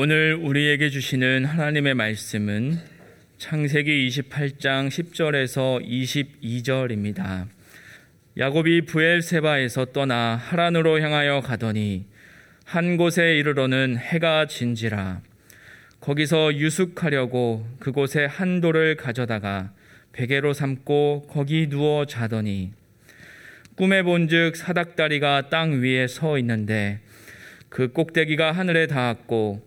오늘 우리에게 주시는 하나님의 말씀은 창세기 28장 10절에서 22절입니다. 야곱이 부엘세바에서 떠나 하란으로 향하여 가더니 한 곳에 이르러는 해가 진지라 거기서 유숙하려고 그곳에 한 돌을 가져다가 베개로 삼고 거기 누워 자더니 꿈에 본즉 사닥다리가 땅 위에 서 있는데 그 꼭대기가 하늘에 닿았고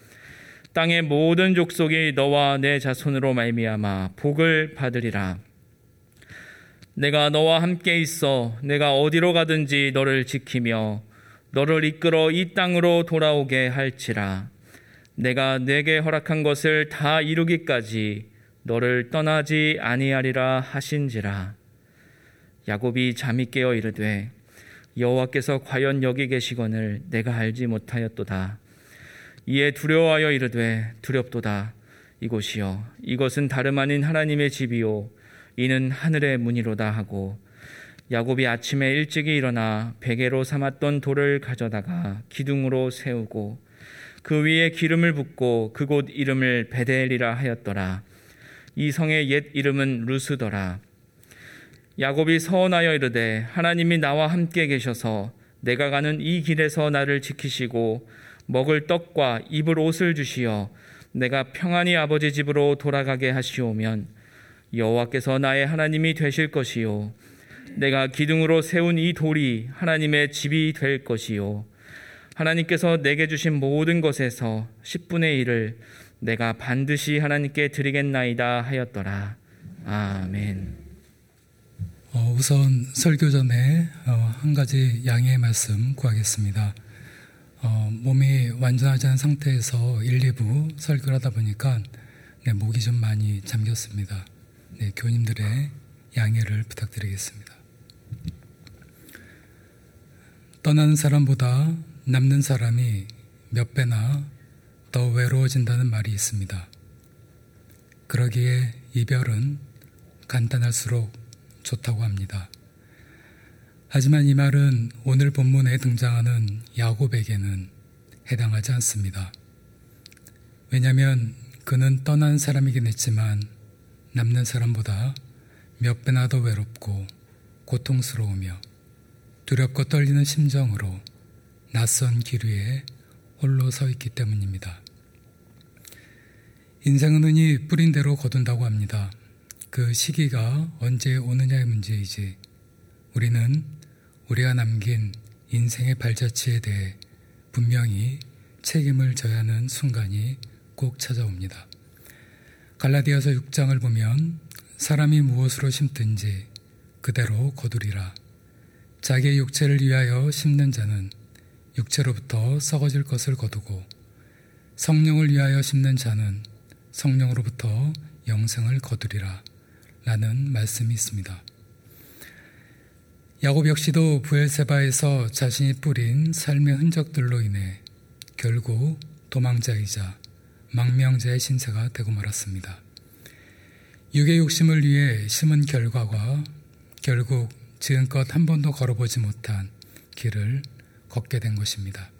땅의 모든 족속이 너와 내 자손으로 말미암아 복을 받으리라. 내가 너와 함께 있어 내가 어디로 가든지 너를 지키며 너를 이끌어 이 땅으로 돌아오게 할지라. 내가 내게 허락한 것을 다 이루기까지 너를 떠나지 아니하리라 하신지라. 야곱이 잠이 깨어 이르되 여호와께서 과연 여기 계시거늘 내가 알지 못하였도다. 이에 두려워하여 이르되 두렵도다. 이곳이요 이것은 다름 아닌 하나님의 집이요 이는 하늘의 문이로다 하고 야곱이 아침에 일찍이 일어나 베개로 삼았던 돌을 가져다가 기둥으로 세우고 그 위에 기름을 붓고 그곳 이름을 베델이라 하였더라. 이 성의 옛 이름은 루스더라. 야곱이 서원하여 이르되 하나님이 나와 함께 계셔서 내가 가는 이 길에서 나를 지키시고 먹을 떡과 입을 옷을 주시어 내가 평안히 아버지 집으로 돌아가게 하시오면 여호와께서 나의 하나님이 되실 것이요 내가 기둥으로 세운 이 돌이 하나님의 집이 될 것이요 하나님께서 내게 주신 모든 것에서 10분의 1을 내가 반드시 하나님께 드리겠나이다 하였더라. 아멘. 어, 우선 설교 전에 어, 한 가지 양해의 말씀 구하겠습니다. 어, 몸이 완전하지 않은 상태에서 1, 2부 설교를 하다 보니까 네, 목이 좀 많이 잠겼습니다. 네, 교님들의 양해를 부탁드리겠습니다. 떠나는 사람보다 남는 사람이 몇 배나 더 외로워진다는 말이 있습니다. 그러기에 이별은 간단할수록 좋다고 합니다. 하지만 이 말은 오늘 본문에 등장하는 야곱에게는 해당하지 않습니다. 왜냐하면 그는 떠난 사람이긴 했지만 남는 사람보다 몇 배나 더 외롭고 고통스러우며 두렵고 떨리는 심정으로 낯선 길 위에 홀로 서 있기 때문입니다. 인생은 흔히 뿌린 대로 거둔다고 합니다. 그 시기가 언제 오느냐의 문제이지 우리는 우리가 남긴 인생의 발자취에 대해 분명히 책임을 져야 하는 순간이 꼭 찾아옵니다. 갈라디아서 6장을 보면 사람이 무엇으로 심든지 그대로 거두리라. 자기의 육체를 위하여 심는 자는 육체로부터 썩어질 것을 거두고 성령을 위하여 심는 자는 성령으로부터 영생을 거두리라. 라는 말씀이 있습니다. 야곱 역시도 부엘세바에서 자신이 뿌린 삶의 흔적들로 인해 결국 도망자이자 망명자의 신세가 되고 말았습니다. 육의 욕심을 위해 심은 결과가 결국 지금껏 한 번도 걸어보지 못한 길을 걷게 된 것입니다.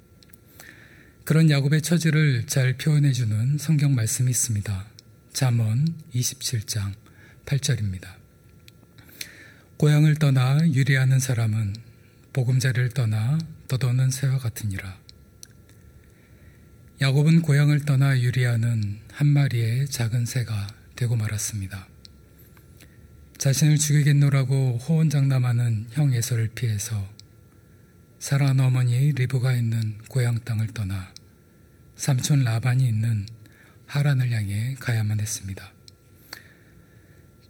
그런 야곱의 처지를 잘 표현해주는 성경 말씀이 있습니다. 잠언 27장 8절입니다. 고향을 떠나 유리하는 사람은 보금자리를 떠나 떠도는 새와 같으니라. 야곱은 고향을 떠나 유리하는 한 마리의 작은 새가 되고 말았습니다. 자신을 죽이겠노라고 호언장담하는 형 에서를 피해서 사란 어머니 리브가 있는 고향 땅을 떠나 삼촌 라반이 있는 하란을 향해 가야만 했습니다.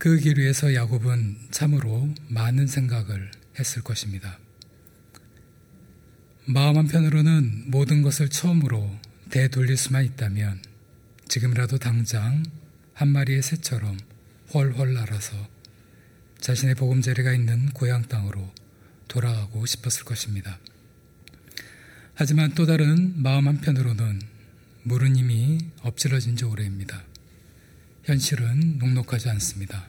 그 길 위에서 야곱은 참으로 많은 생각을 했을 것입니다. 마음 한편으로는 모든 것을 처음으로 되돌릴 수만 있다면 지금이라도 당장 한 마리의 새처럼 훨훨 날아서 자신의 보금자리가 있는 고향 땅으로 돌아가고 싶었을 것입니다. 하지만 또 다른 마음 한편으로는 물은 이미 엎질러진 지 오래입니다. 현실은 녹록하지 않습니다.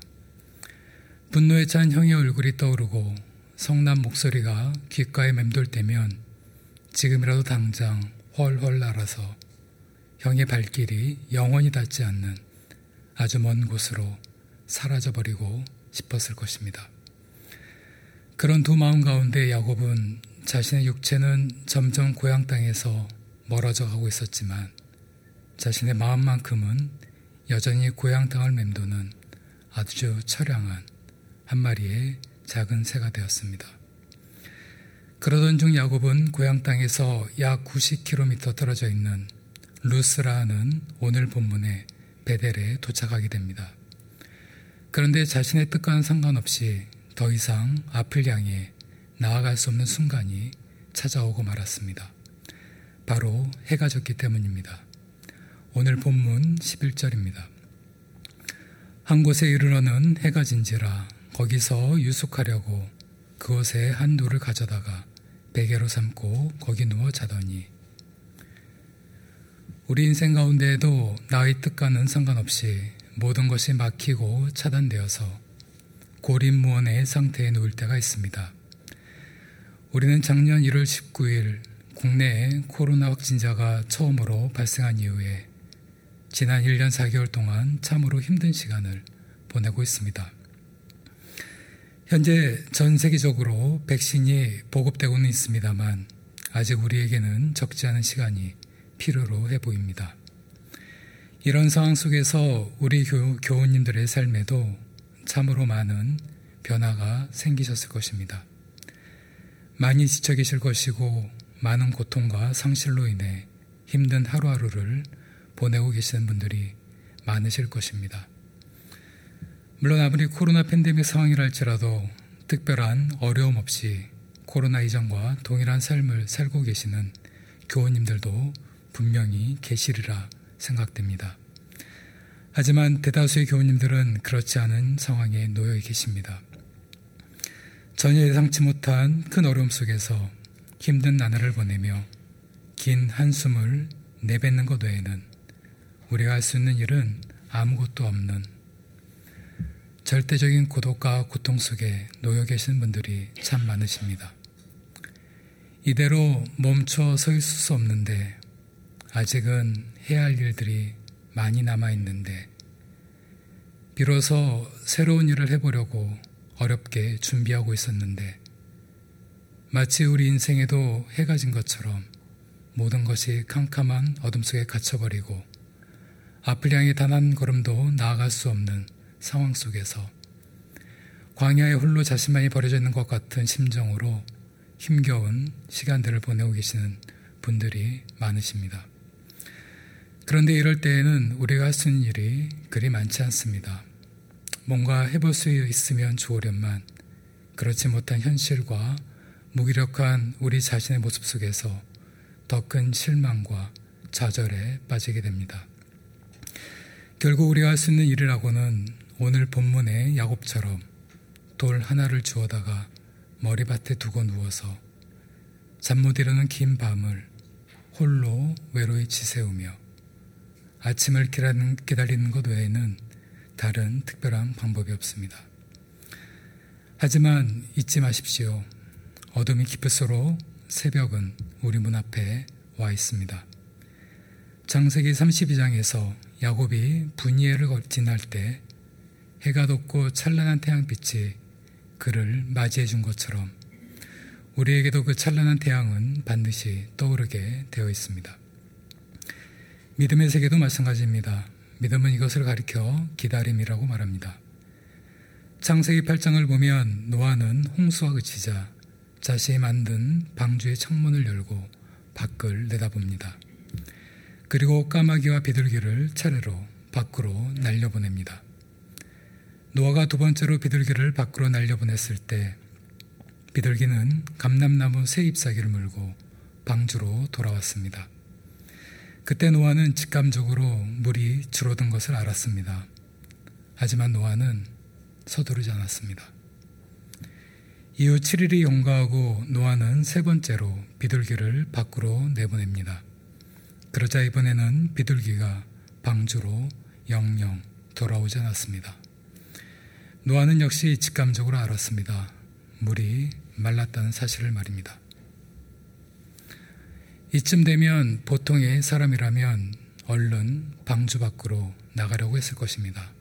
분노에 찬 형의 얼굴이 떠오르고 성난 목소리가 귓가에 맴돌 때면 지금이라도 당장 훨훨 날아서 형의 발길이 영원히 닿지 않는 아주 먼 곳으로 사라져버리고 싶었을 것입니다. 그런 두 마음 가운데 야곱은 자신의 육체는 점점 고향 땅에서 멀어져 가고 있었지만 자신의 마음만큼은 여전히 고향 땅을 맴도는 아주 처량한 한 마리의 작은 새가 되었습니다. 그러던 중 야곱은 고향 땅에서 약 90km 떨어져 있는 루스라는 오늘 본문의 베델에 도착하게 됩니다. 그런데 자신의 뜻과는 상관없이 더 이상 앞을 향해 나아갈 수 없는 순간이 찾아오고 말았습니다. 바로 해가 졌기 때문입니다. 오늘 본문 11절입니다. 한 곳에 이르러는 해가 진지라 거기서 유숙하려고 그곳에 한 돌을 가져다가 베개로 삼고 거기 누워 자더니 우리 인생 가운데에도 나의 뜻과는 상관없이 모든 것이 막히고 차단되어서 고립무원의 상태에 놓일 때가 있습니다. 우리는 작년 1월 19일 국내에 코로나 확진자가 처음으로 발생한 이후에 지난 1년 4개월 동안 참으로 힘든 시간을 보내고 있습니다. 현재 전 세계적으로 백신이 보급되고는 있습니다만 아직 우리에게는 적지 않은 시간이 필요로 해 보입니다. 이런 상황 속에서 우리 교, 교우님들의 삶에도 참으로 많은 변화가 생기셨을 것입니다. 많이 지쳐 계실 것이고 많은 고통과 상실로 인해 힘든 하루하루를 보내고 계시는 분들이 많으실 것입니다. 물론 아무리 코로나 팬데믹 상황이랄지라도 특별한 어려움 없이 코로나 이전과 동일한 삶을 살고 계시는 교우님들도 분명히 계시리라 생각됩니다. 하지만 대다수의 교우님들은 그렇지 않은 상황에 놓여 계십니다. 전혀 예상치 못한 큰 어려움 속에서 힘든 나날을 보내며 긴 한숨을 내뱉는 것 외에는 우리가 할 수 있는 일은 아무것도 없는 절대적인 고독과 고통 속에 놓여 계신 분들이 참 많으십니다. 이대로 멈춰 서 있을 수 없는데 아직은 해야 할 일들이 많이 남아 있는데 비로소 새로운 일을 해보려고 어렵게 준비하고 있었는데 마치 우리 인생에도 해가 진 것처럼 모든 것이 캄캄한 어둠 속에 갇혀버리고 앞을 향해 단 한 걸음도 나아갈 수 없는 상황 속에서 광야에 홀로 자신만이 버려져 있는 것 같은 심정으로 힘겨운 시간들을 보내고 계시는 분들이 많으십니다. 그런데 이럴 때에는 우리가 할 수 있는 일이 그리 많지 않습니다. 뭔가 해볼 수 있으면 좋으련만 그렇지 못한 현실과 무기력한 우리 자신의 모습 속에서 더 큰 실망과 좌절에 빠지게 됩니다. 결국 우리가 할 수 있는 일이라고는 오늘 본문의 야곱처럼 돌 하나를 주워다가 머리밭에 두고 누워서 잠 못 이루는 긴 밤을 홀로 외로이 지새우며 아침을 기다리는 것 외에는 다른 특별한 방법이 없습니다. 하지만 잊지 마십시오. 어둠이 깊을수록 새벽은 우리 문 앞에 와 있습니다. 장세기 32장에서 야곱이 분이엘을 지날 때 해가 돋고 찬란한 태양빛이 그를 맞이해 준 것처럼 우리에게도 그 찬란한 태양은 반드시 떠오르게 되어 있습니다. 믿음의 세계도 마찬가지입니다. 믿음은 이것을 가리켜 기다림이라고 말합니다. 창세기 8장을 보면 노아는 홍수와 그치자 자신이 만든 방주의 창문을 열고 밖을 내다봅니다. 그리고 까마귀와 비둘기를 차례로 밖으로 날려보냅니다. 노아가 두 번째로 비둘기를 밖으로 날려보냈을 때 비둘기는 감람나무 새 잎사귀를 물고 방주로 돌아왔습니다. 그때 노아는 직감적으로 물이 줄어든 것을 알았습니다. 하지만 노아는 서두르지 않았습니다. 이후 7일이 용가하고 노아는 세 번째로 비둘기를 밖으로 내보냅니다. 그러자 이번에는 비둘기가 방주로 영영 돌아오지 않았습니다. 노아는 역시 직감적으로 알았습니다. 물이 말랐다는 사실을 말입니다. 이쯤 되면 보통의 사람이라면 얼른 방주 밖으로 나가려고 했을 것입니다.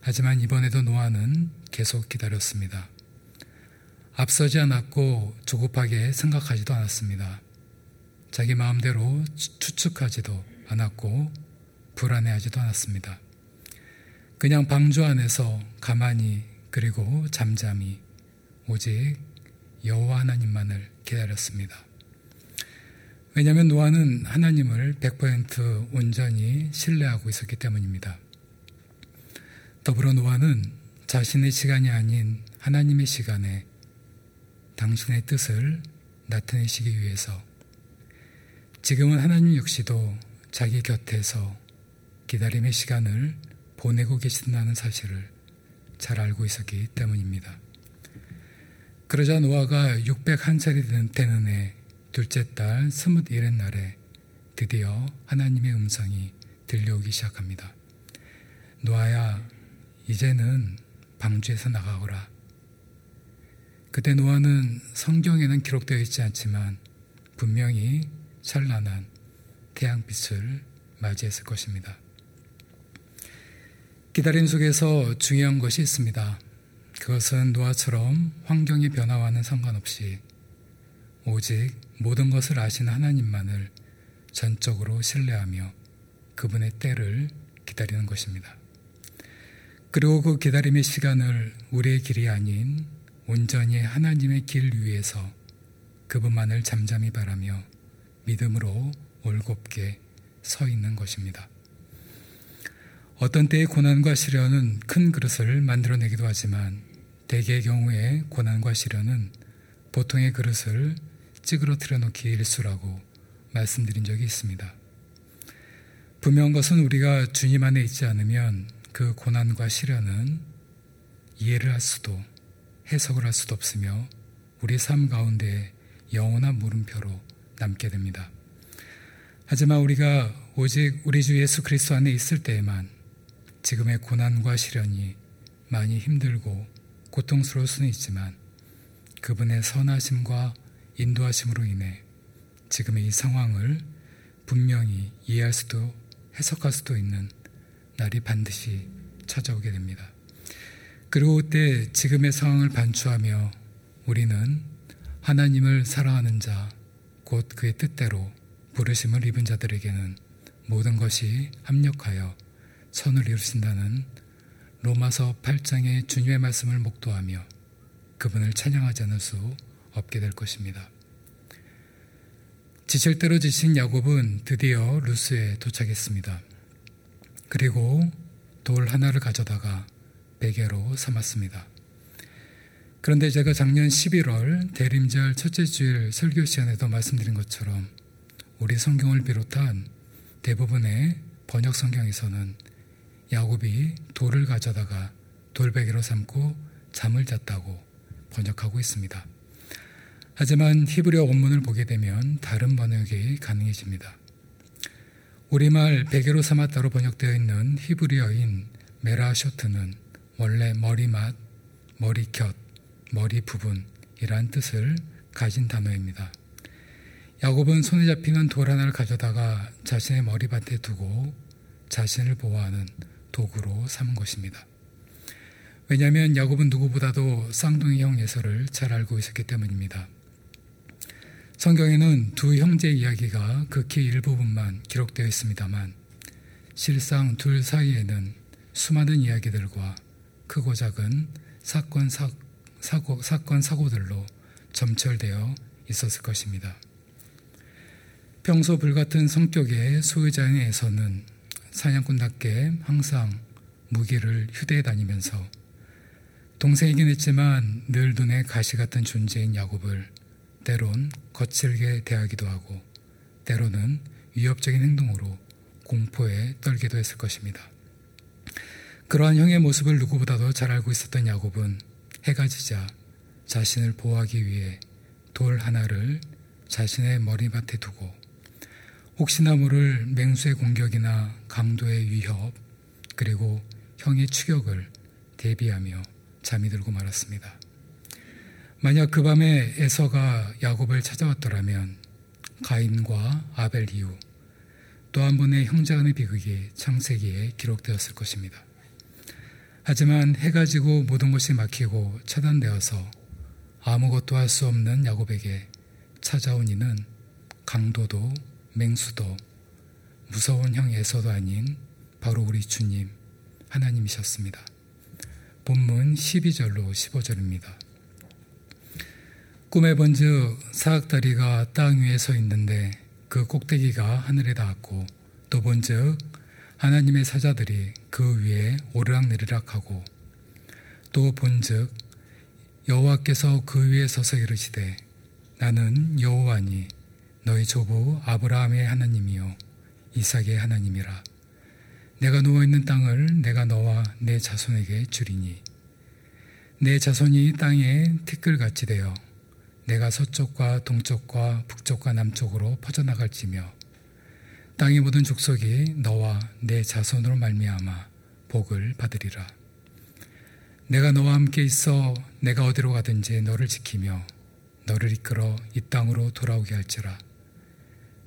하지만 이번에도 노아는 계속 기다렸습니다. 앞서지 않았고 조급하게 생각하지도 않았습니다. 자기 마음대로 추측하지도 않았고 불안해하지도 않았습니다. 그냥 방주 안에서 가만히 그리고 잠잠히 오직 여호와 하나님만을 기다렸습니다. 왜냐하면 노아는 하나님을 100% 온전히 신뢰하고 있었기 때문입니다. 더불어 노아는 자신의 시간이 아닌 하나님의 시간에 당신의 뜻을 나타내시기 위해서 지금은 하나님 역시도 자기 곁에서 기다림의 시간을 보내고 계신다는 사실을 잘 알고 있었기 때문입니다. 그러자 노아가 601살이 되는 해 둘째 달 스물일의 날에 드디어 하나님의 음성이 들려오기 시작합니다. 노아야, 이제는 방주에서 나가거라. 그때 노아는 성경에는 기록되어 있지 않지만 분명히 찬란한 태양빛을 맞이했을 것입니다. 기다림 속에서 중요한 것이 있습니다. 그것은 노아처럼 환경의 변화와는 상관없이 오직 모든 것을 아시는 하나님만을 전적으로 신뢰하며 그분의 때를 기다리는 것입니다. 그리고 그 기다림의 시간을 우리의 길이 아닌 온전히 하나님의 길 위에서 그분만을 잠잠히 바라며 믿음으로 올곧게 서 있는 것입니다. 어떤 때의 고난과 시련은 큰 그릇을 만들어내기도 하지만 대개의 경우에 고난과 시련은 보통의 그릇을 찌그러뜨려 놓기 일수라고 말씀드린 적이 있습니다. 분명한 것은 우리가 주님 안에 있지 않으면 그 고난과 시련은 이해를 할 수도 해석을 할 수도 없으며 우리 삶 가운데 영원한 물음표로 남게 됩니다. 하지만 우리가 오직 우리 주 예수 그리스도 안에 있을 때에만 지금의 고난과 시련이 많이 힘들고 고통스러울 수는 있지만 그분의 선하심과 인도하심으로 인해 지금의 이 상황을 분명히 이해할 수도 해석할 수도 있는 날이 반드시 찾아오게 됩니다. 그리고 그때 지금의 상황을 반추하며 우리는 하나님을 사랑하는 자, 곧 그의 뜻대로 부르심을 입은 자들에게는 모든 것이 합력하여 선을 이루신다는 로마서 8장의 주님의 말씀을 목도하며 그분을 찬양하지 않을 수 없게 될 것입니다. 지칠 대로 지신 야곱은 드디어 루스에 도착했습니다. 그리고 돌 하나를 가져다가 베개로 삼았습니다. 그런데 제가 작년 11월 대림절 첫째 주일 설교 시간에도 말씀드린 것처럼 우리 성경을 비롯한 대부분의 번역 성경에서는 야곱이 돌을 가져다가 돌베개로 삼고 잠을 잤다고 번역하고 있습니다. 하지만 히브리어 원문을 보게 되면 다른 번역이 가능해집니다. 우리말 베개로 삼았다로 번역되어 있는 히브리어인 메라쇼트는 원래 머리맛, 머리곁, 머리 부분이란 뜻을 가진 단어입니다. 야곱은 손에 잡히는 돌 하나를 가져다가 자신의 머리밭에 두고 자신을 보호하는 도구로 삼은 것입니다. 왜냐하면 야곱은 누구보다도 쌍둥이 형 예서를 잘 알고 있었기 때문입니다. 성경에는 두 형제 이야기가 극히 일부분만 기록되어 있습니다만 실상 둘 사이에는 수많은 이야기들과 크고 작은 사건 사, 사고 사건 사고들로 점철되어 있었을 것입니다. 평소 불같은 성격의 소유자인 에서는 사냥꾼답게 항상 무기를 휴대해 다니면서 동생이긴 했지만 늘 눈에 가시 같은 존재인 야곱을 때론 거칠게 대하기도 하고 때로는 위협적인 행동으로 공포에 떨기도 했을 것입니다. 그러한 형의 모습을 누구보다도 잘 알고 있었던 야곱은 해가 지자 자신을 보호하기 위해 돌 하나를 자신의 머리맡에 두고 혹시나 모를 맹수의 공격이나 강도의 위협 그리고 형의 추격을 대비하며 잠이 들고 말았습니다. 만약 그 밤에 에서가 야곱을 찾아왔더라면 가인과 아벨 이후 또 한 번의 형제간의 비극이 창세기에 기록되었을 것입니다. 하지만 해가 지고 모든 것이 막히고 차단되어서 아무것도 할 수 없는 야곱에게 찾아온 이는 강도도 맹수도 무서운 형 에서도 아닌 바로 우리 주님 하나님이셨습니다. 본문 12절로 15절입니다. 꿈에 본즉 사악다리가 땅 위에 서 있는데 그 꼭대기가 하늘에 닿았고 또 본즉 하나님의 사자들이 그 위에 오르락내리락 하고 또 본즉 여호와께서 그 위에 서서 이르시되 나는 여호와니 너희 조부 아브라함의 하나님이요 이삭의 하나님이라. 내가 누워 있는 땅을 내가 너와 내 자손에게 주리니 내 자손이 땅에 티끌같이 되어 내가 서쪽과 동쪽과 북쪽과 남쪽으로 퍼져나갈지며 땅의 모든 족속이 너와 내 자손으로 말미암아 복을 받으리라. 내가 너와 함께 있어 내가 어디로 가든지 너를 지키며 너를 이끌어 이 땅으로 돌아오게 할지라.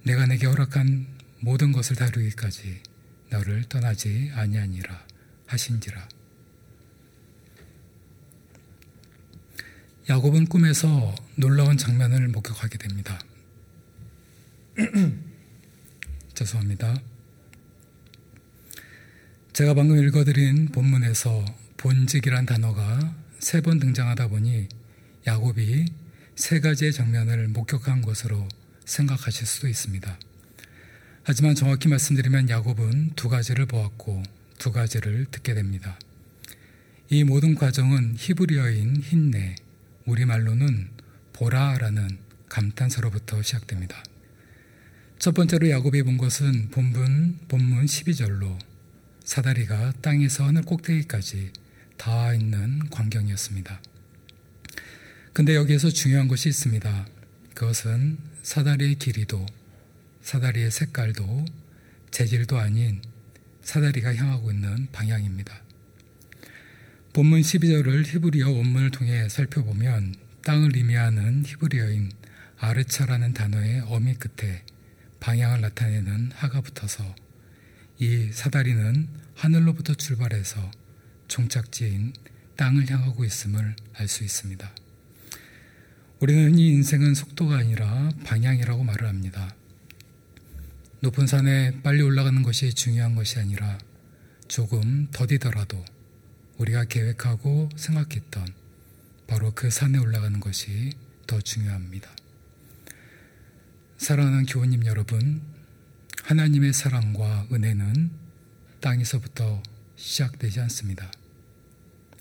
내가 내게 허락한 모든 것을 다루기까지 너를 떠나지 아니하니라 하신지라. 야곱은 꿈에서 놀라운 장면을 목격하게 됩니다. 죄송합니다. 제가 방금 읽어드린 본문에서 본직이란 단어가 세 번 등장하다 보니 야곱이 세 가지의 장면을 목격한 것으로 생각하실 수도 있습니다. 하지만 정확히 말씀드리면 야곱은 두 가지를 보았고 두 가지를 듣게 됩니다. 이 모든 과정은 히브리어인 힌네, 우리말로는 보라라는 감탄사로부터 시작됩니다. 첫 번째로 야곱이 본 것은 본문, 본문 12절로 사다리가 땅에서 하늘 꼭대기까지 닿아 있는 광경이었습니다. 근데 여기에서 중요한 것이 있습니다. 그것은 사다리의 길이도 사다리의 색깔도 재질도 아닌 사다리가 향하고 있는 방향입니다. 본문 12절을 히브리어 원문을 통해 살펴보면 땅을 의미하는 히브리어인 아르차라는 단어의 어미 끝에 방향을 나타내는 하가 붙어서 이 사다리는 하늘로부터 출발해서 종착지인 땅을 향하고 있음을 알 수 있습니다. 우리는 흔히 인생은 속도가 아니라 방향이라고 말을 합니다. 높은 산에 빨리 올라가는 것이 중요한 것이 아니라 조금 더디더라도 우리가 계획하고 생각했던 바로 그 산에 올라가는 것이 더 중요합니다. 사랑하는 교우님 여러분, 하나님의 사랑과 은혜는 땅에서부터 시작되지 않습니다.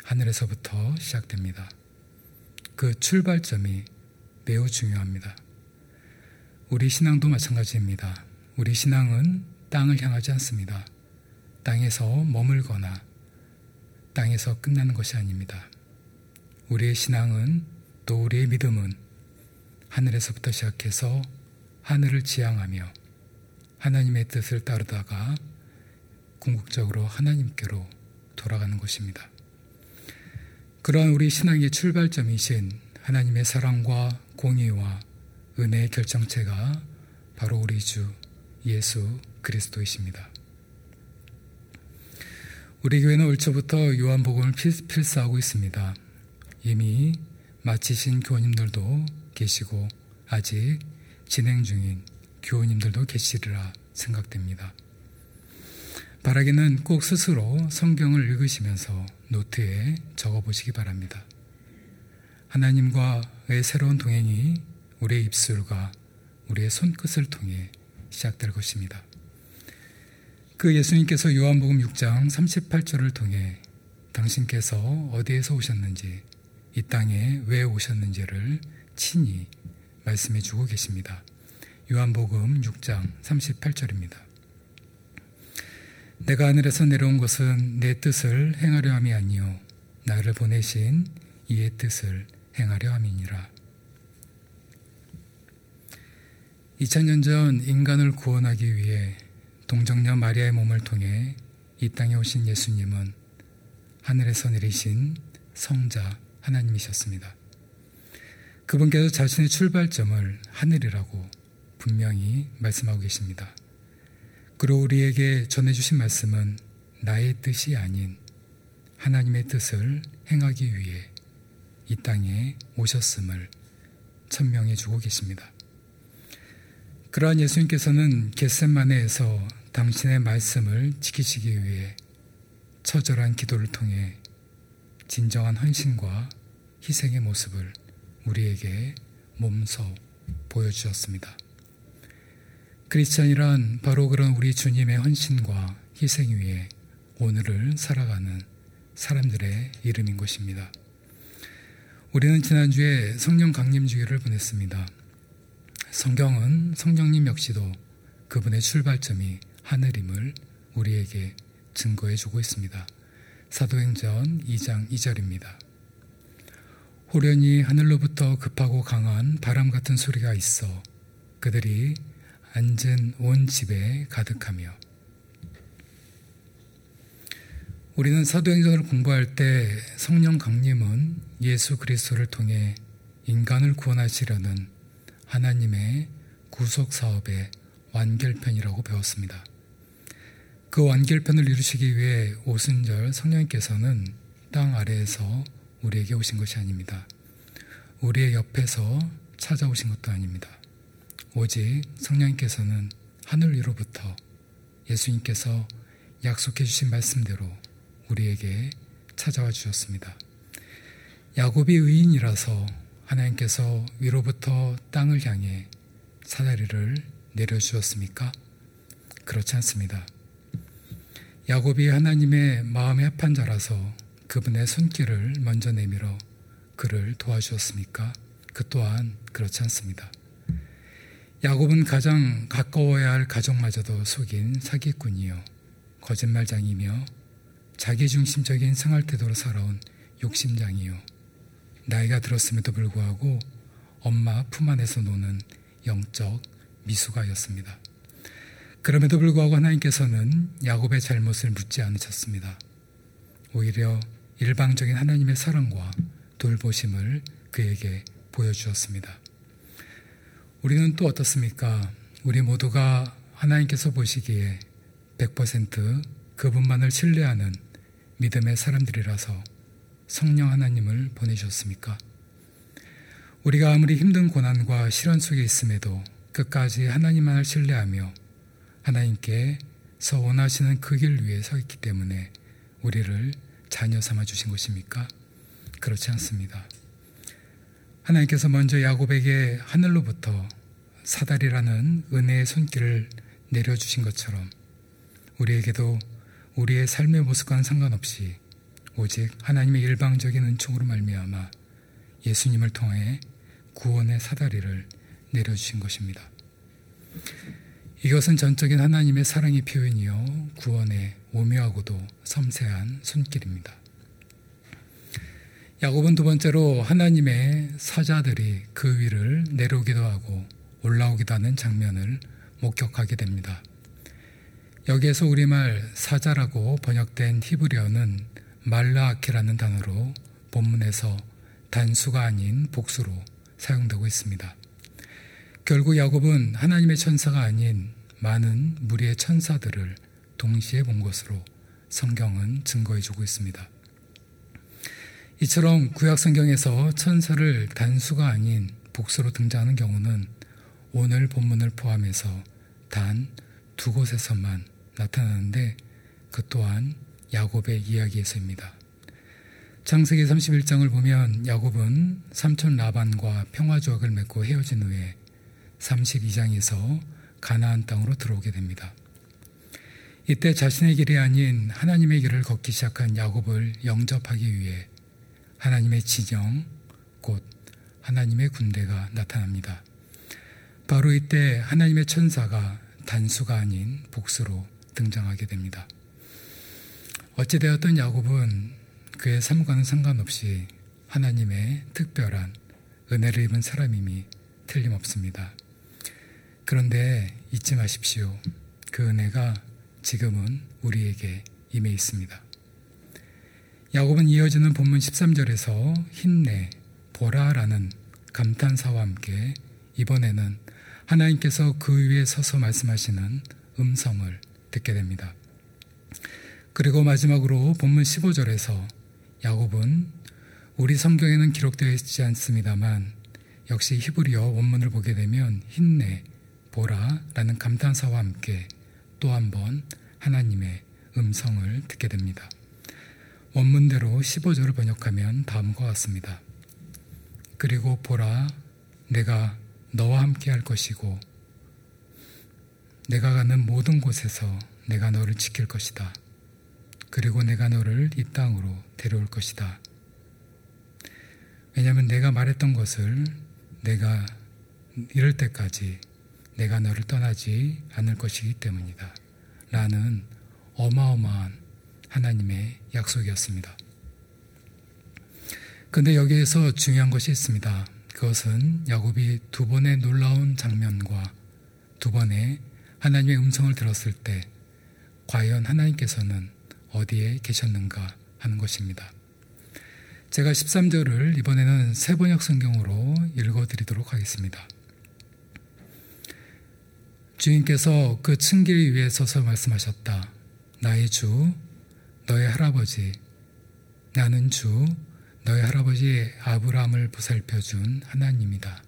하늘에서부터 시작됩니다. 그 출발점이 매우 중요합니다. 우리 신앙도 마찬가지입니다. 우리 신앙은 땅을 향하지 않습니다. 땅에서 머물거나 땅에서 끝나는 것이 아닙니다. 우리의 신앙은 또 우리의 믿음은 하늘에서부터 시작해서 하늘을 지향하며 하나님의 뜻을 따르다가 궁극적으로 하나님께로 돌아가는 것입니다. 그러한 우리 신앙의 출발점이신 하나님의 사랑과 공의와 은혜의 결정체가 바로 우리 주 예수 그리스도이십니다. 우리 교회는 올 초부터 요한복음을 필사하고 있습니다. 이미 마치신 교우님들도 계시고 아직 진행 중인 교우님들도 계시리라 생각됩니다. 바라기는 꼭 스스로 성경을 읽으시면서 노트에 적어 보시기 바랍니다. 하나님과의 새로운 동행이 우리의 입술과 우리의 손끝을 통해 시작될 것입니다. 그 예수님께서 요한복음 6장 38절을 통해 당신께서 어디에서 오셨는지 이 땅에 왜 오셨는지를 친히 말씀해 주고 계십니다. 요한복음 6장 38절입니다. 내가 하늘에서 내려온 것은 내 뜻을 행하려 함이 아니요 나를 보내신 이의 뜻을 행하려 함이니라. 2000년 전 인간을 구원하기 위해 동정녀 마리아의 몸을 통해 이 땅에 오신 예수님은 하늘에서 내리신 성자 하나님이셨습니다. 그분께서 자신의 출발점을 하늘이라고 분명히 말씀하고 계십니다. 그리고 우리에게 전해주신 말씀은 나의 뜻이 아닌 하나님의 뜻을 행하기 위해 이 땅에 오셨음을 천명해 주고 계십니다. 그러한 예수님께서는 겟셋마네에서 당신의 말씀을 지키시기 위해 처절한 기도를 통해 진정한 헌신과 희생의 모습을 우리에게 몸소 보여주셨습니다. 크리스천이란 바로 그런 우리 주님의 헌신과 희생 위에 오늘을 살아가는 사람들의 이름인 것입니다. 우리는 지난주에 성령 강림 주기를 보냈습니다. 성경은 성령님 역시도 그분의 출발점이 하늘임을 우리에게 증거해 주고 있습니다. 사도행전 2장 2절입니다. 호련히 하늘로부터 급하고 강한 바람 같은 소리가 있어 그들이 앉은 온 집에 가득하며 우리는 사도행전을 공부할 때 성령 강림은 예수 그리스도를 통해 인간을 구원하시려는 하나님의 구속 사업의 완결편이라고 배웠습니다. 그 완결편을 이루시기 위해 오순절 성령님께서는 땅 아래에서 우리에게 오신 것이 아닙니다. 우리의 옆에서 찾아오신 것도 아닙니다. 오직 성령님께서는 하늘 위로부터 예수님께서 약속해 주신 말씀대로 우리에게 찾아와 주셨습니다. 야곱이 의인이라서 하나님께서 위로부터 땅을 향해 사다리를 내려주셨습니까? 그렇지 않습니다. 야곱이 하나님의 마음에 합한 자라서 그분의 손길을 먼저 내밀어 그를 도와주었습니까? 그 또한 그렇지 않습니다. 야곱은 가장 가까워야 할 가족마저도 속인 사기꾼이요. 거짓말장이며 자기중심적인 생활 태도로 살아온 욕심장이요. 나이가 들었음에도 불구하고 엄마 품 안에서 노는 영적 미숙아였습니다. 그럼에도 불구하고 하나님께서는 야곱의 잘못을 묻지 않으셨습니다. 오히려 일방적인 하나님의 사랑과 돌보심을 그에게 보여주었습니다. 우리는 또 어떻습니까? 우리 모두가 하나님께서 보시기에 100% 그분만을 신뢰하는 믿음의 사람들이라서 성령 하나님을 보내셨습니까? 우리가 아무리 힘든 고난과 시련 속에 있음에도 끝까지 하나님만을 신뢰하며 하나님께서 원하시는 그 길 위에 서 있기 때문에 우리를 자녀 삼아 주신 것입니까? 그렇지 않습니다. 하나님께서 먼저 야곱에게 하늘로부터 사다리라는 은혜의 손길을 내려주신 것처럼 우리에게도 우리의 삶의 모습과는 상관없이 오직 하나님의 일방적인 은총으로 말미암아 예수님을 통해 구원의 사다리를 내려주신 것입니다. 이것은 전적인 하나님의 사랑의 표현이요 구원의 오묘하고도 섬세한 손길입니다. 야곱은 두 번째로 하나님의 사자들이 그 위를 내려오기도 하고 올라오기도 하는 장면을 목격하게 됩니다. 여기에서 우리말 사자라고 번역된 히브리어는 말라아키라는 단어로 본문에서 단수가 아닌 복수로 사용되고 있습니다. 결국 야곱은 하나님의 천사가 아닌 많은 무리의 천사들을 동시에 본 것으로 성경은 증거해 주고 있습니다. 이처럼 구약 성경에서 천사를 단수가 아닌 복수로 등장하는 경우는 오늘 본문을 포함해서 단 두 곳에서만 나타나는데 그 또한 야곱의 이야기에서입니다. 창세기 31장을 보면 야곱은 삼촌 라반과 평화 조약을 맺고 헤어진 후에 32장에서 가나안 땅으로 들어오게 됩니다. 이때 자신의 길이 아닌 하나님의 길을 걷기 시작한 야곱을 영접하기 위해 하나님의 진영, 곧 하나님의 군대가 나타납니다. 바로 이때 하나님의 천사가 단수가 아닌 복수로 등장하게 됩니다. 어찌되었던 야곱은 그의 삶과는 상관없이 하나님의 특별한 은혜를 입은 사람임이 틀림없습니다. 그런데 잊지 마십시오. 그 은혜가 지금은 우리에게 임해 있습니다. 야곱은 이어지는 본문 13절에서 힘내, 보라라는 감탄사와 함께 이번에는 하나님께서 그 위에 서서 말씀하시는 음성을 듣게 됩니다. 그리고 마지막으로 본문 15절에서 야곱은 우리 성경에는 기록되어 있지 않습니다만 역시 히브리어 원문을 보게 되면 힘내, 보라 라는 감탄사와 함께 또 한 번 하나님의 음성을 듣게 됩니다. 원문대로 15절을 번역하면 다음과 같습니다. 그리고 보라, 내가 너와 함께 할 것이고, 내가 가는 모든 곳에서 내가 너를 지킬 것이다. 그리고 내가 너를 이 땅으로 데려올 것이다. 왜냐하면 내가 말했던 것을 내가 이럴 때까지 내가 너를 떠나지 않을 것이기 때문이다. 라는 어마어마한 하나님의 약속이었습니다. 근데 여기에서 중요한 것이 있습니다. 그것은 야곱이 두 번의 놀라운 장면과 두 번의 하나님의 음성을 들었을 때 과연 하나님께서는 어디에 계셨는가 하는 것입니다. 제가 13절을 이번에는 세번역 성경으로 읽어 드리도록 하겠습니다. 주인께서 그 층계 위에 서서 말씀하셨다. 나의 주, 너의 할아버지, 나는 주, 너의 할아버지 아브라함을 보살펴 준 하나님이다.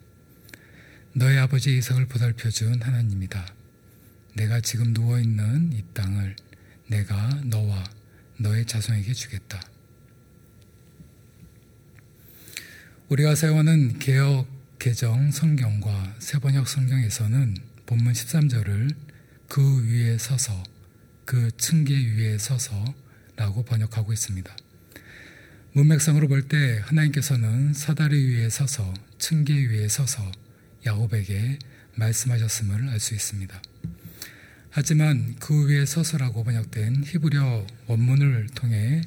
너의 아버지 이삭을 보살펴 준 하나님이다. 내가 지금 누워 있는 이 땅을 내가 너와 너의 자손에게 주겠다. 우리가 사용하는 개혁 개정 성경과 세번역 성경에서는 본문 13절을 그 위에 서서 그 층계 위에 서서라고 번역하고 있습니다. 문맥상으로 볼 때 하나님께서는 사다리 위에 서서 층계 위에 서서 야곱에게 말씀하셨음을 알 수 있습니다. 하지만 그 위에 서서라고 번역된 히브리어 원문을 통해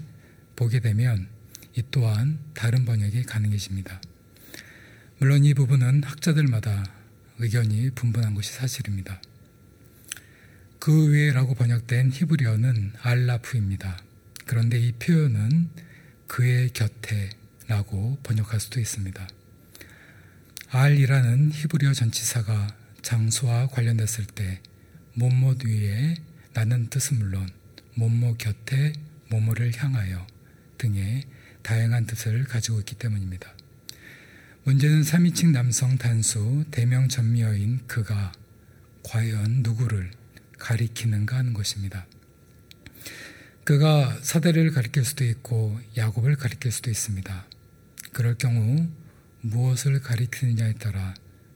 보게 되면 이 또한 다른 번역이 가능해집니다. 물론 이 부분은 학자들마다 의견이 분분한 것이 사실입니다. 그 위에라고 번역된 히브리어는 알라프입니다. 그런데 이 표현은 그의 곁에라고 번역할 수도 있습니다. 알이라는 히브리어 전치사가 장소와 관련됐을 때 몸못 위에 나는 뜻은 물론 몸모 곁에 모모를 향하여 등의 다양한 뜻을 가지고 있기 때문입니다. 문제는 3인칭 남성 단수 대명 전미어인 그가 과연 누구를 가리키는가 하는 것입니다. 그가 사대를 가리킬 수도 있고 야곱을 가리킬 수도 있습니다. 그럴 경우 무엇을 가리키느냐에 따라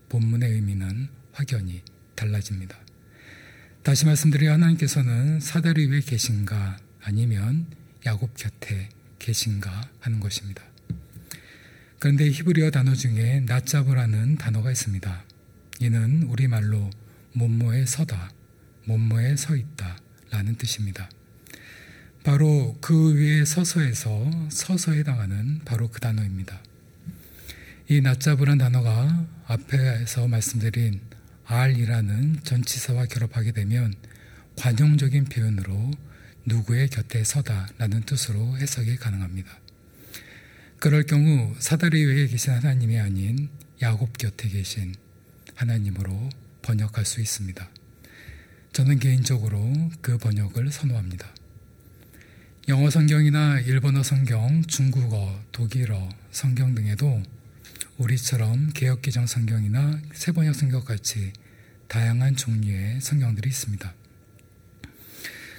본문의 의미는 확연히 달라집니다. 다시 말씀드려 하나님께서는 사다리 위에 계신가 아니면 야곱 곁에 계신가 하는 것입니다. 그런데 히브리어 단어 중에 나짜브라는 단어가 있습니다. 이는 우리말로 몸모에 서다, 몸모에 서 있다 라는 뜻입니다. 바로 그 위에 서서에서 서서에 해당하는 바로 그 단어입니다. 이 나짜브란 단어가 앞에서 말씀드린 알이라는 전치사와 결합하게 되면 관용적인 표현으로 누구의 곁에 서다라는 뜻으로 해석이 가능합니다. 그럴 경우 사다리 위에 계신 하나님이 아닌 야곱 곁에 계신 하나님으로 번역할 수 있습니다. 저는 개인적으로 그 번역을 선호합니다. 영어 성경이나 일본어 성경, 중국어, 독일어 성경 등에도 우리처럼 개혁기정 성경이나 세번역 성경 같이 다양한 종류의 성경들이 있습니다.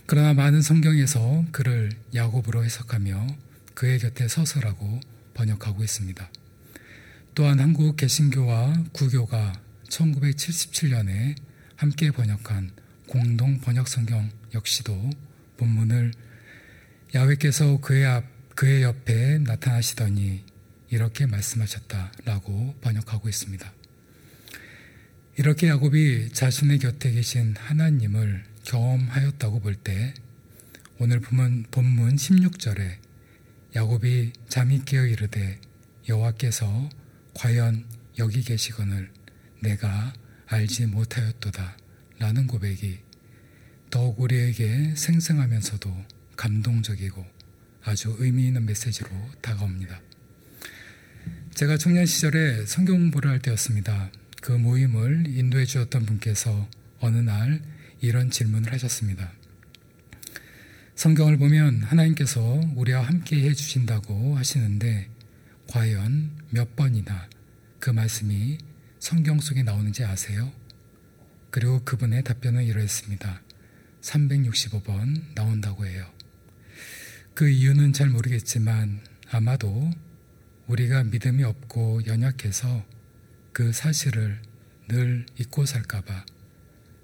그러나 많은 성경에서 그를 야곱으로 해석하며 그의 곁에 서서라고 번역하고 있습니다. 또한 한국 개신교와 구교가 1977년에 함께 번역한 공동 번역 성경 역시도 본문을 야훼께서 그의 앞 그의 옆에 나타나시더니 이렇게 말씀하셨다라고 번역하고 있습니다. 이렇게 야곱이 자신의 곁에 계신 하나님을 경험하였다고 볼 때 오늘 본문 16절에 야곱이 잠이 깨어 이르되 여호와께서 과연 여기 계시거늘 내가 알지 못하였도다 라는 고백이 더욱 우리에게 생생하면서도 감동적이고 아주 의미 있는 메시지로 다가옵니다. 제가 청년 시절에 성경 공부를 할 때였습니다. 그 모임을 인도해 주었던 분께서 어느 날 이런 질문을 하셨습니다. 성경을 보면 하나님께서 우리와 함께 해 주신다고 하시는데 과연 몇 번이나 그 말씀이 성경 속에 나오는지 아세요? 그리고 그분의 답변은 이러했습니다. 365번 나온다고 해요. 그 이유는 잘 모르겠지만 아마도 우리가 믿음이 없고 연약해서 그 사실을 늘 잊고 살까봐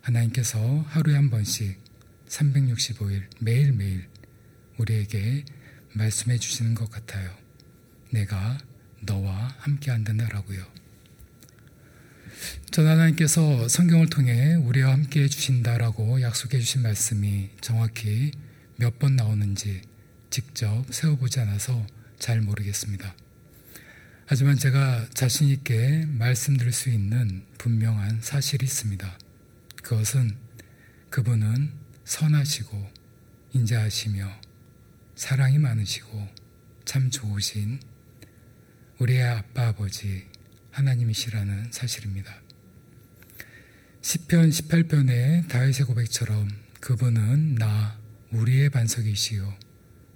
하나님께서 하루에 한 번씩 365일 매일매일 우리에게 말씀해 주시는 것 같아요. 내가 너와 함께 한다라고요. 전 하나님께서 성경을 통해 우리와 함께 해주신다라고 약속해 주신 말씀이 정확히 몇 번 나오는지 직접 세워보지 않아서 잘 모르겠습니다. 하지만 제가 자신있게 말씀드릴 수 있는 분명한 사실이 있습니다. 그것은 그분은 선하시고 인자하시며 사랑이 많으시고 참 좋으신 우리의 아빠 아버지 하나님이시라는 사실입니다. 시편 18편의 다윗의 고백처럼 그분은 나 우리의 반석이시요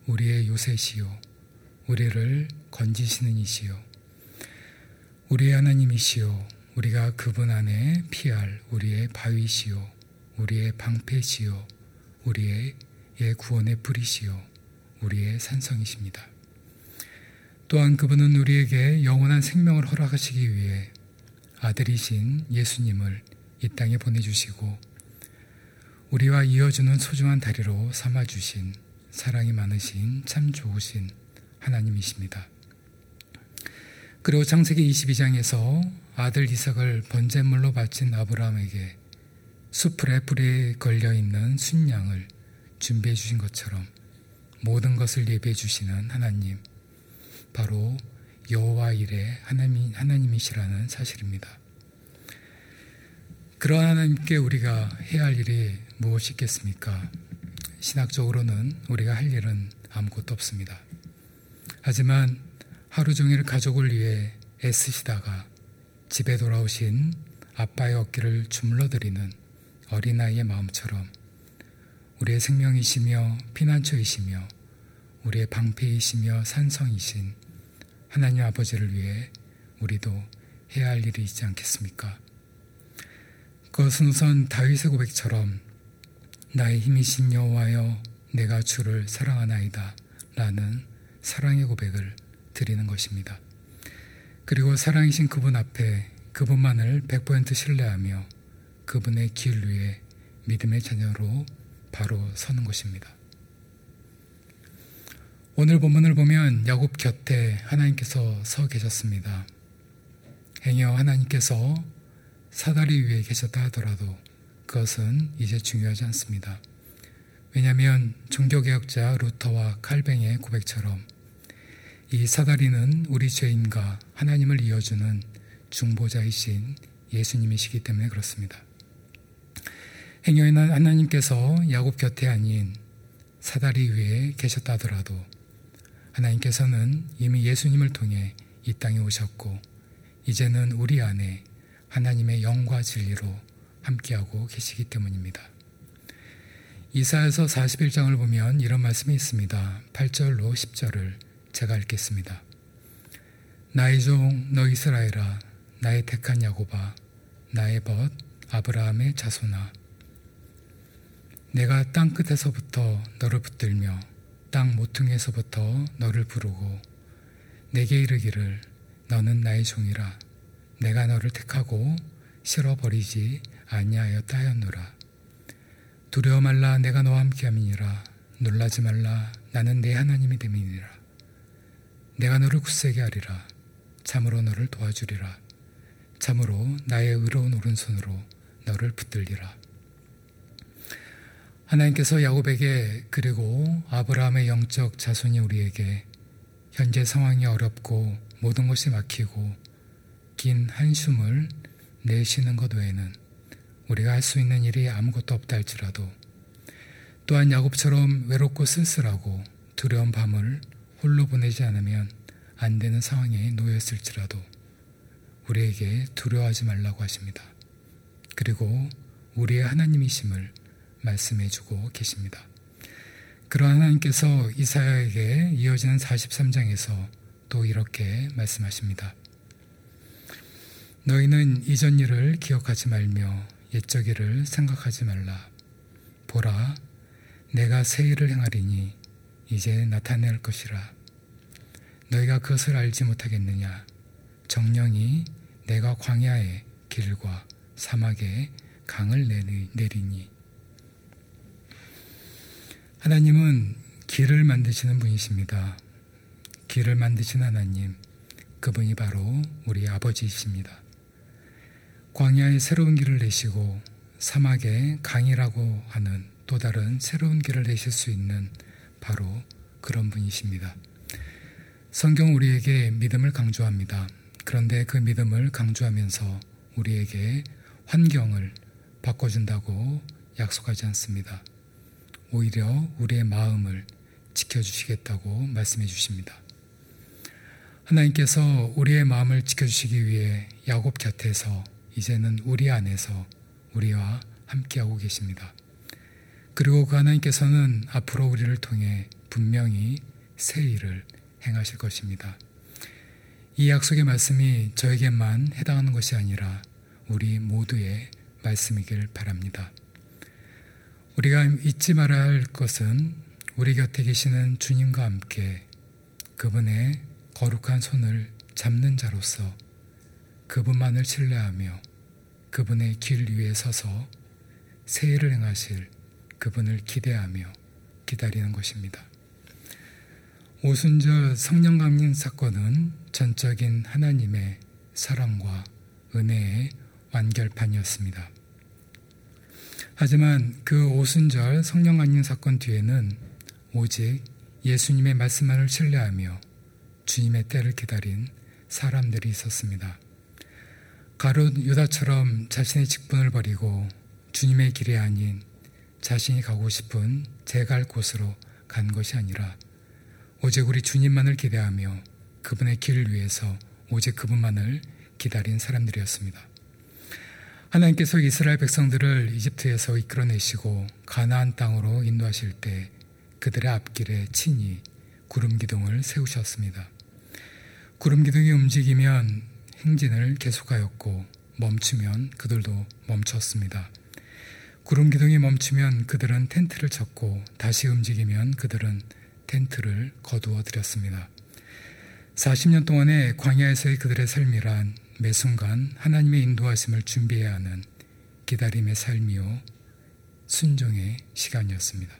우리의 요새시요 우리를 건지시는 이시요 우리의 하나님이시요 우리가 그분 안에 피할 우리의 바위시요 우리의 방패시요 우리의 예 구원의 뿌리시요 우리의 산성이십니다. 또한 그분은 우리에게 영원한 생명을 허락하시기 위해 아들이신 예수님을 이 땅에 보내주시고 우리와 이어주는 소중한 다리로 삼아주신 사랑이 많으신 참 좋으신 하나님이십니다. 그리고 창세기 22장에서 아들 이삭을 번제물로 바친 아브라함에게 수풀에 불에 걸려 있는 순양을 준비해 주신 것처럼 모든 것을 예비해 주시는 하나님, 바로 여호와 일의 하나님 하나님이시라는 사실입니다. 그러한 하나님께 우리가 해야 할 일이 무엇이 있겠습니까? 신학적으로는 우리가 할 일은 아무것도 없습니다. 하지만 하루 종일 가족을 위해 애쓰시다가 집에 돌아오신 아빠의 어깨를 주물러드리는 어린아이의 마음처럼 우리의 생명이시며 피난처이시며 우리의 방패이시며 산성이신 하나님 아버지를 위해 우리도 해야 할 일이 있지 않겠습니까? 그것은 우선 다윗의 고백처럼 나의 힘이신 여호와여 내가 주를 사랑하나이다 라는 사랑의 고백을 드리는 것입니다. 그리고 사랑이신 그분 앞에 그분만을 100% 신뢰하며 그분의 길 위에 믿음의 자녀로 바로 서는 것입니다. 오늘 본문을 보면 야곱 곁에 하나님께서 서 계셨습니다. 행여 하나님께서 사다리 위에 계셨다 하더라도 그것은 이제 중요하지 않습니다. 왜냐하면 종교개혁자 루터와 칼뱅의 고백처럼 이 사다리는 우리 죄인과 하나님을 이어주는 중보자이신 예수님이시기 때문에 그렇습니다. 행여이나 하나님께서 야곱 곁에 아닌 사다리 위에 계셨다 하더라도 하나님께서는 이미 예수님을 통해 이 땅에 오셨고 이제는 우리 안에 하나님의 영과 진리로 함께하고 계시기 때문입니다. 이사에서 41장을 보면 이런 말씀이 있습니다. 8절로 10절을 제가 읽겠습니다. 나의 종 너 이스라엘아 나의 택한 야고바 나의 벗 아브라함의 자손아 내가 땅 끝에서부터 너를 붙들며 땅 모퉁이에서부터 너를 부르고 내게 이르기를 너는 나의 종이라. 내가 너를 택하고 실어버리지 아니하였다 하였노라. 두려워 말라. 내가 너와 함께함이니라. 놀라지 말라. 나는 내 하나님이 됨이니라. 내가 너를 굳세게 하리라. 참으로 너를 도와주리라. 참으로 나의 의로운 오른손으로 너를 붙들리라. 하나님께서 야곱에게 그리고 아브라함의 영적 자손이 우리에게 현재 상황이 어렵고 모든 것이 막히고 긴 한숨을 내쉬는 것 외에는 우리가 할 수 있는 일이 아무것도 없다 할지라도 또한 야곱처럼 외롭고 쓸쓸하고 두려운 밤을 홀로 보내지 않으면 안 되는 상황에 놓였을지라도 우리에게 두려워하지 말라고 하십니다. 그리고 우리의 하나님이심을 말씀해 주고 계십니다. 그러한 하나님께서 이사야에게 이어지는 43장에서 또 이렇게 말씀하십니다. 너희는 이전 일을 기억하지 말며 옛적 일을 생각하지 말라. 보라, 내가 새 일을 행하리니 이제 나타낼 것이라. 너희가 그것을 알지 못하겠느냐? 정령이 내가 광야의 길과 사막에 강을 내리니 하나님은 길을 만드시는 분이십니다. 길을 만드신 하나님, 그분이 바로 우리 아버지이십니다. 광야에 새로운 길을 내시고 사막에 강이라고 하는 또 다른 새로운 길을 내실 수 있는 바로 그런 분이십니다. 성경 우리에게 믿음을 강조합니다. 그런데 그 믿음을 강조하면서 우리에게 환경을 바꿔준다고 약속하지 않습니다. 오히려 우리의 마음을 지켜주시겠다고 말씀해 주십니다. 하나님께서 우리의 마음을 지켜주시기 위해 야곱 곁에서 이제는 우리 안에서 우리와 함께하고 계십니다. 그리고 그 하나님께서는 앞으로 우리를 통해 분명히 새 일을 행하실 것입니다. 이 약속의 말씀이 저에게만 해당하는 것이 아니라 우리 모두의 말씀이길 바랍니다. 우리가 잊지 말아야 할 것은 우리 곁에 계시는 주님과 함께 그분의 거룩한 손을 잡는 자로서 그분만을 신뢰하며 그분의 길 위에 서서 새 일을 행하실 그분을 기대하며 기다리는 것입니다. 오순절 성령 강림 사건은 전적인 하나님의 사랑과 은혜의 완결판이었습니다. 하지만 그 오순절 성령 강림 사건 뒤에는 오직 예수님의 말씀만을 신뢰하며 주님의 때를 기다린 사람들이 있었습니다. 가룟 유다처럼 자신의 직분을 버리고 주님의 길이 아닌 자신이 가고 싶은 제갈 곳으로 간 것이 아니라 오직 우리 주님만을 기대하며 그분의 길을 위해서 오직 그분만을 기다린 사람들이었습니다. 하나님께서 이스라엘 백성들을 이집트에서 이끌어내시고 가나안 땅으로 인도하실 때 그들의 앞길에 친히 구름 기둥을 세우셨습니다. 구름 기둥이 움직이면 행진을 계속하였고 멈추면 그들도 멈췄습니다. 구름 기둥이 멈추면 그들은 텐트를 쳤고 다시 움직이면 그들은 텐트를 거두어 드렸습니다. 40년 동안의 광야에서의 그들의 삶이란 매 순간 하나님의 인도하심을 준비해야 하는 기다림의 삶이요 순종의 시간이었습니다.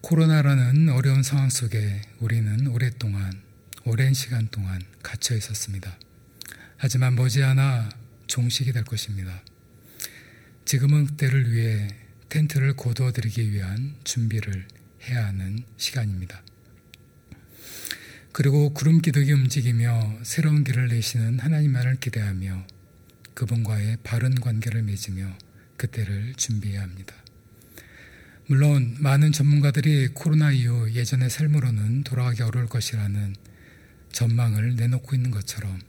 코로나라는 어려운 상황 속에 우리는 오랫동안 오랜 시간 동안 갇혀 있었습니다. 하지만 머지않아 종식이 될 것입니다. 지금은 그때를 위해 텐트를 거두어 드리기 위한 준비를 해야 하는 시간입니다. 그리고 구름 기둥이 움직이며 새로운 길을 내시는 하나님만을 기대하며 그분과의 바른 관계를 맺으며 그때를 준비해야 합니다. 물론 많은 전문가들이 코로나 이후 예전의 삶으로는 돌아가기 어려울 것이라는 전망을 내놓고 있는 것처럼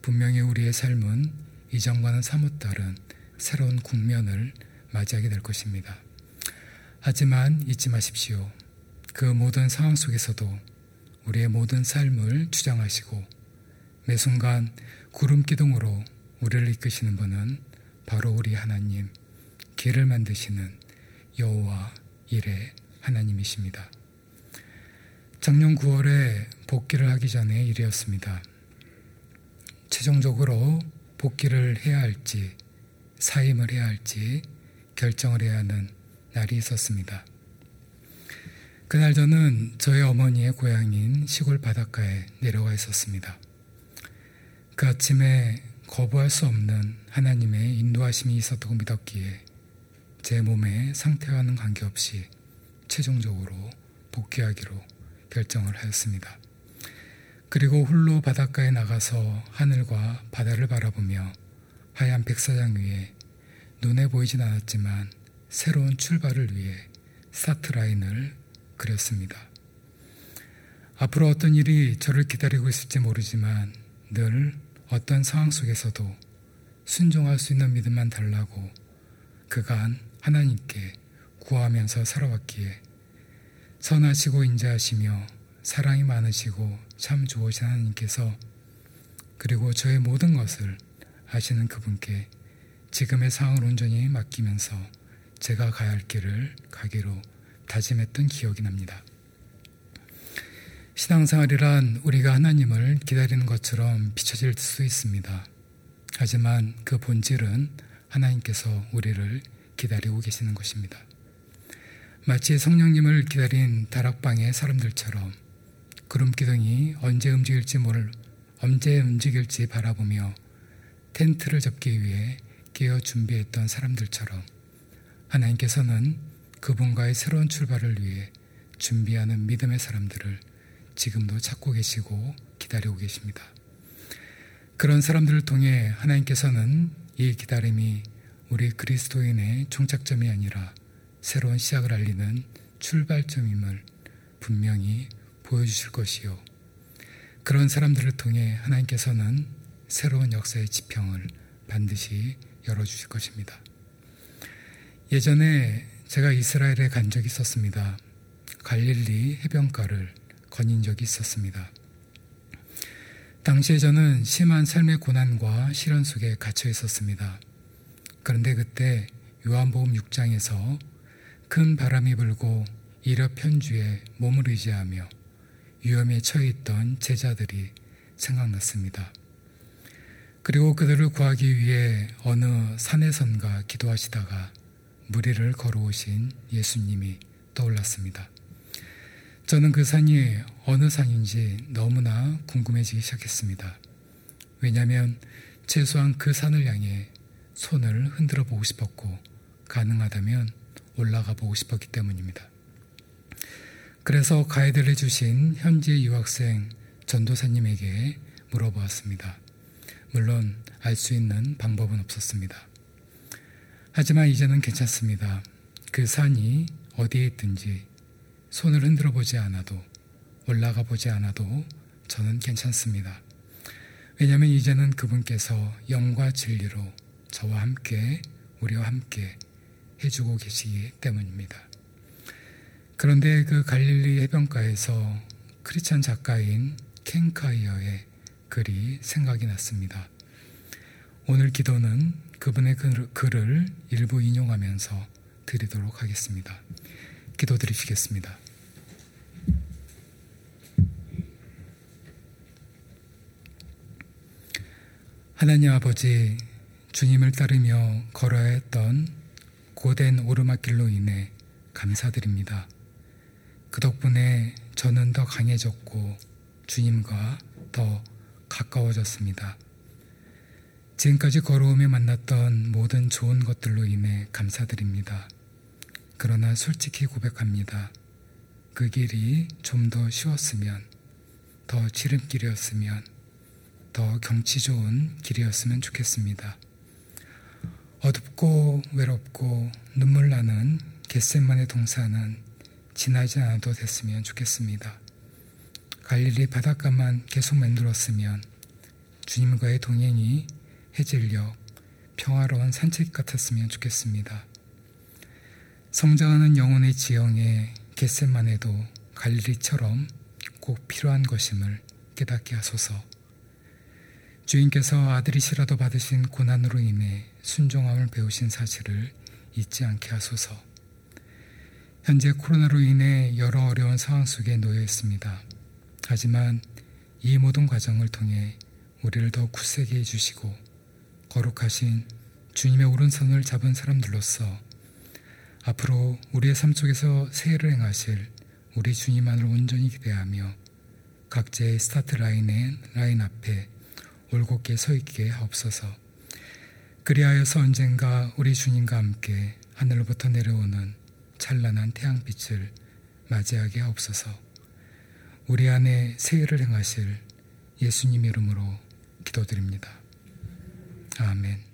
분명히 우리의 삶은 이전과는 사뭇 다른 새로운 국면을 맞이하게 될 것입니다. 하지만 잊지 마십시오. 그 모든 상황 속에서도 우리의 모든 삶을 주장하시고 매 순간 구름 기둥으로 우리를 이끄시는 분은 바로 우리 하나님, 길을 만드시는 여호와 일의 하나님이십니다. 작년 9월에 복귀를 하기 전에 일이었습니다. 최종적으로 복귀를 해야 할지 사임을 해야 할지 결정을 해야 하는 날이 있었습니다. 그날 저는 저희 어머니의 고향인 시골 바닷가에 내려가 있었습니다. 그 아침에 거부할 수 없는 하나님의 인도하심이 있었다고 믿었기에 제 몸의 상태와는 관계없이 최종적으로 복귀하기로 결정을 하였습니다. 그리고 홀로 바닷가에 나가서 하늘과 바다를 바라보며 하얀 백사장 위에 눈에 보이진 않았지만 새로운 출발을 위해 스타트 라인을 그렸습니다. 앞으로 어떤 일이 저를 기다리고 있을지 모르지만 늘 어떤 상황 속에서도 순종할 수 있는 믿음만 달라고 그간 하나님께 구하면서 살아왔기에 선하시고 인자하시며 사랑이 많으시고 참 좋으신 하나님께서 그리고 저의 모든 것을 아시는 그분께 지금의 상황을 온전히 맡기면서 제가 가야 할 길을 가기로 다짐했던 기억이 납니다. 신앙생활이란 우리가 하나님을 기다리는 것처럼 비춰질 수 있습니다. 하지만 그 본질은 하나님께서 우리를 기다리고 계시는 것입니다. 마치 성령님을 기다린 다락방의 사람들처럼 구름 기둥이 언제 움직일지 모를 언제 움직일지 바라보며 텐트를 접기 위해 깨어 준비했던 사람들처럼 하나님께서는 그분과의 새로운 출발을 위해 준비하는 믿음의 사람들을 지금도 찾고 계시고 기다리고 계십니다. 그런 사람들을 통해 하나님께서는 이 기다림이 우리 그리스도인의 종착점이 아니라 새로운 시작을 알리는 출발점임을 분명히 보여주실 것이요. 그런 사람들을 통해 하나님께서는 새로운 역사의 지평을 반드시 열어주실 것입니다. 예전에 제가 이스라엘에 간 적이 있었습니다. 갈릴리 해변가를 거닌 적이 있었습니다. 당시에 저는 심한 삶의 고난과 시련 속에 갇혀 있었습니다. 그런데 그때 요한복음 6장에서 큰 바람이 불고 이력 편주에 몸을 의지하며 위험에 처해 있던 제자들이 생각났습니다. 그리고 그들을 구하기 위해 어느 산에선가 기도하시다가 무리를 걸어오신 예수님이 떠올랐습니다. 저는 그 산이 어느 산인지 너무나 궁금해지기 시작했습니다. 왜냐하면 최소한 그 산을 향해 손을 흔들어 보고 싶었고 가능하다면 올라가 보고 싶었기 때문입니다. 그래서 가이드를 주신 현지 유학생 전도사님에게 물어보았습니다. 물론 알 수 있는 방법은 없었습니다. 하지만 이제는 괜찮습니다. 그 산이 어디에 있든지 손을 흔들어 보지 않아도 올라가 보지 않아도 저는 괜찮습니다. 왜냐하면 이제는 그분께서 영과 진리로 저와 함께 우리와 함께 해주고 계시기 때문입니다. 그런데 그 갈릴리 해변가에서 크리스찬 작가인 켄카이어의 글이 생각이 났습니다. 오늘 기도는 그분의 글을 일부 인용하면서 드리도록 하겠습니다. 기도 드리시겠습니다. 하나님 아버지, 주님을 따르며 걸어야 했던 고된 오르막길로 인해 감사드립니다. 그 덕분에 저는 더 강해졌고 주님과 더 가까워졌습니다. 지금까지 걸어오며 만났던 모든 좋은 것들로 인해 감사드립니다. 그러나 솔직히 고백합니다. 그 길이 좀 더 쉬웠으면, 더 지름길이었으면, 더 경치 좋은 길이었으면 좋겠습니다. 어둡고 외롭고 눈물 나는 겟셋만의 동산은 지나지 않아도 됐으면 좋겠습니다. 갈릴리 바닷가만 계속 만들었으면 주님과의 동행이 해질녘 평화로운 산책 같았으면 좋겠습니다. 성장하는 영혼의 지형에 겟셋만 해도 갈릴리처럼 꼭 필요한 것임을 깨닫게 하소서. 주인께서 아들이시라도 받으신 고난으로 인해 순종함을 배우신 사실을 잊지 않게 하소서. 현재 코로나로 인해 여러 어려운 상황 속에 놓여 있습니다. 하지만 이 모든 과정을 통해 우리를 더 굳세게 해주시고 거룩하신 주님의 오른손을 잡은 사람들로서 앞으로 우리의 삶 속에서 새 일을 행하실 우리 주님만을 온전히 기대하며 각자의 스타트 라인의 라인 앞에 올곧게 서 있게 하옵소서. 그리하여서 언젠가 우리 주님과 함께 하늘로부터 내려오는 찬란한 태양빛을 맞이하게 하옵소서. 우리 안에 새 일을 행하실 예수님 이름으로 기도드립니다. 아멘.